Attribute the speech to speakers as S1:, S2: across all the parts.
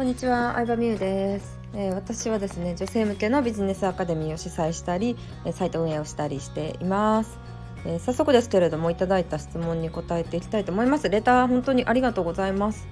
S1: こんにちは、相葉美優です、えー、私はですね、女性向けのビジネスアカデミーを主催したり、サイト運営をしたりしています。えー、早速ですけれども、いただいた質問に答えていきたいと思います。レター本当にありがとうございます。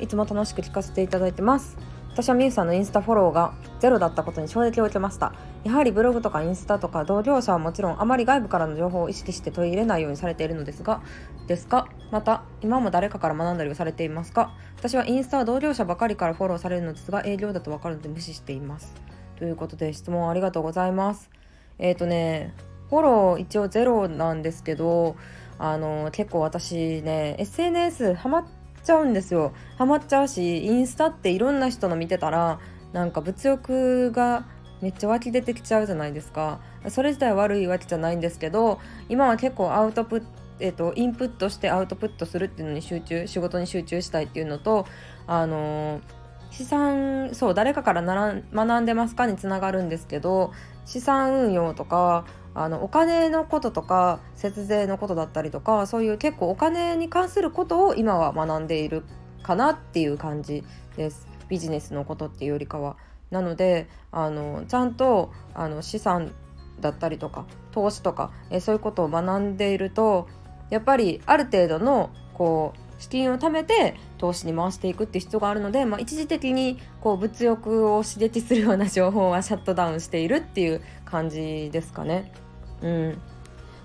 S1: いつも楽しく聞かせていただいてます。私はみゆさんのインスタフォローがゼロだったことに衝撃を受けましたやはりブログとかインスタとか同業者はもちろんあまり外部からの情報を意識して取り入れないようにされているのですがですか？また今も誰かから学んだりをされていますか私はインスタは同業者ばかりからフォローされるのですが営業だと分かるので無視しています。ということで質問ありがとうございます。えっ、ー、とねフォロー一応ゼロなんですけどあの結構私ね SNS ハマっちゃうんですよ。ハマっちゃうしインスタっていろんな人の見てたらなんか物欲がめっちゃ湧き出てきちゃうじゃないですか。それ自体悪いわけじゃないんですけど今は結構アウトプットえーと、インプットしてアウトプットするっていうのに集中仕事に集中したいっていうのとあのー、資産そう誰かから学んでますか？につながるんですけど資産運用とかあのお金のこととか節税のことだったりとかそういう結構お金に関することを今は学んでいるかなっていう感じです。ビジネスのことっていうよりかは。なのであのちゃんとあの資産だったりとか投資とかえそういうことを学んでいるとやっぱりある程度のこう資金を貯めて投資に回していくっていう必要があるので、まあ、一時的にこう物欲を刺激するような情報は シャットダウンしているっていう感じですかね。うん、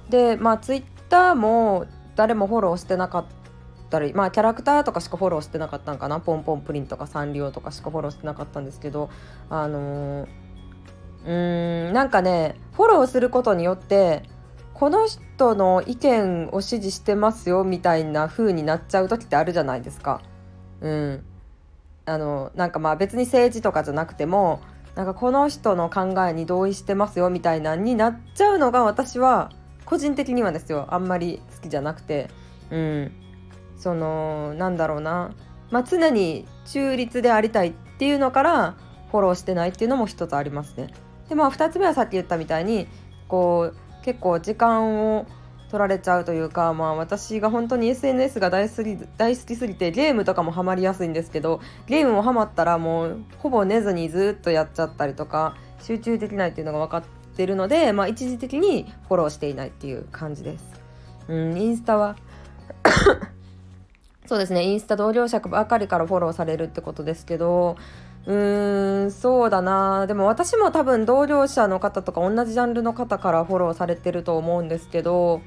S1: でまあツイッターも誰もフォローしてなかったりまあキャラクターとかしかフォローしてなかったんかな。ポンポンプリンとかサンリオとかしかフォローしてなかったんですけどあのー、うーんなんかねフォローすることによってこの人の意見を支持してますよみたいな風になっちゃう時ってあるじゃないですか。うん、あのなんかまあ別に政治とかじゃなくてもなんかこの人の考えに同意してますよみたいなになっちゃうのが私は個人的にはですよあんまり好きじゃなくて。うん。そのなんだろうなまあ常に中立でありたいっていうのからフォローしてないっていうのも一つありますね。でまあ2つ目はさっき言ったみたいにこう結構時間を取られちゃうというか、まあ、私が本当に SNS が大好き大好きすぎてゲームとかもハマりやすいんですけどゲームもハマったらもうほぼ寝ずにずっとやっちゃったりとか集中できないっていうのが分かってるので、まあ、一時的にフォローしていないっていう感じです。うん、インスタはそうですね。インスタ同僚者ばかりからフォローされるってことですけど。うーんそうだな。でも私も多分同僚者の方とか同じジャンルの方からフォローされてると思うんですけど。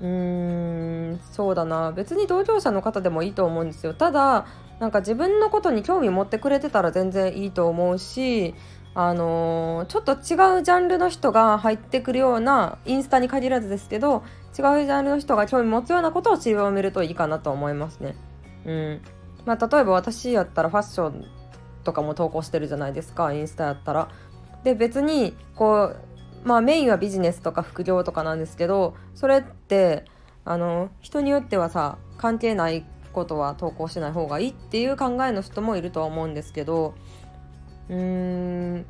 S1: うーんそうだな。別に同業者の方でもいいと思うんですよ。ただなんか自分のことに興味持ってくれてたら全然いいと思うしあのー、ちょっと違うジャンルの人が入ってくるようなインスタに限らずですけど違うジャンルの人が興味持つようなことを知りめるといいかなと思いますね。うんまあ、例えば私やったらファッションとかも投稿してるじゃないですかインスタやったら。で別にこうまあメインはビジネスとか副業とかなんですけどそれってあの人によってはさ関係ないことは投稿しない方がいいっていう考えの人もいるとは思うんですけどうーん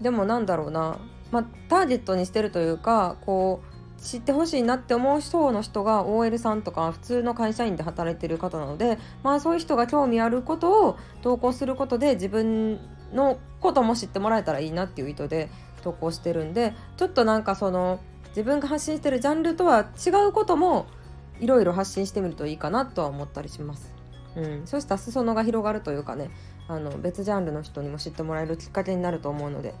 S1: でもなんだろうなまあターゲットにしてるというかこう知ってほしいなって思う人の人が OL さんとか普通の会社員で働いてる方なのでまあそういう人が興味あることを投稿することで自分のことも知ってもらえたらいいなっていう意図で投稿してるんでちょっとなんかその自分が発信してるジャンルとは違うこともいろいろ発信してみるといいかなとは思ったりします。うん、そしたら裾野が広がるというかねあの別ジャンルの人にも知ってもらえるきっかけになると思うので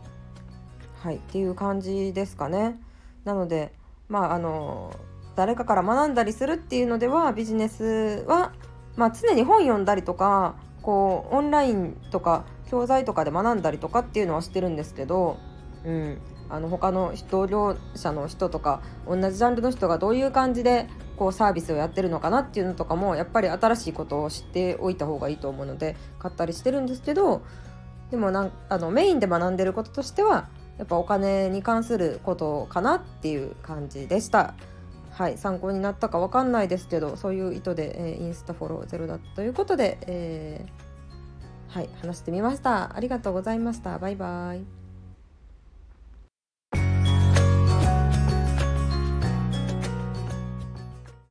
S1: はいっていう感じですかね。なのでまああの誰かから学んだりするっていうのではビジネスは、まあ、常に本読んだりとかこうオンラインとか教材とかで学んだりとかっていうのはしてるんですけどうん、あの他の同業者の人とか同じジャンルの人がどういう感じでこうサービスをやってるのかなっていうのとかもやっぱり新しいことを知っておいた方がいいと思うので買ったりしてるんですけどでもなんあのメインで学んでることとしてはやっぱお金に関することかなっていう感じでした。はい、参考になったか分かんないですけどそういう意図で、えー、インスタフォローゼロだということで、えー、はい話してみました。ありがとうございました。バイバイ。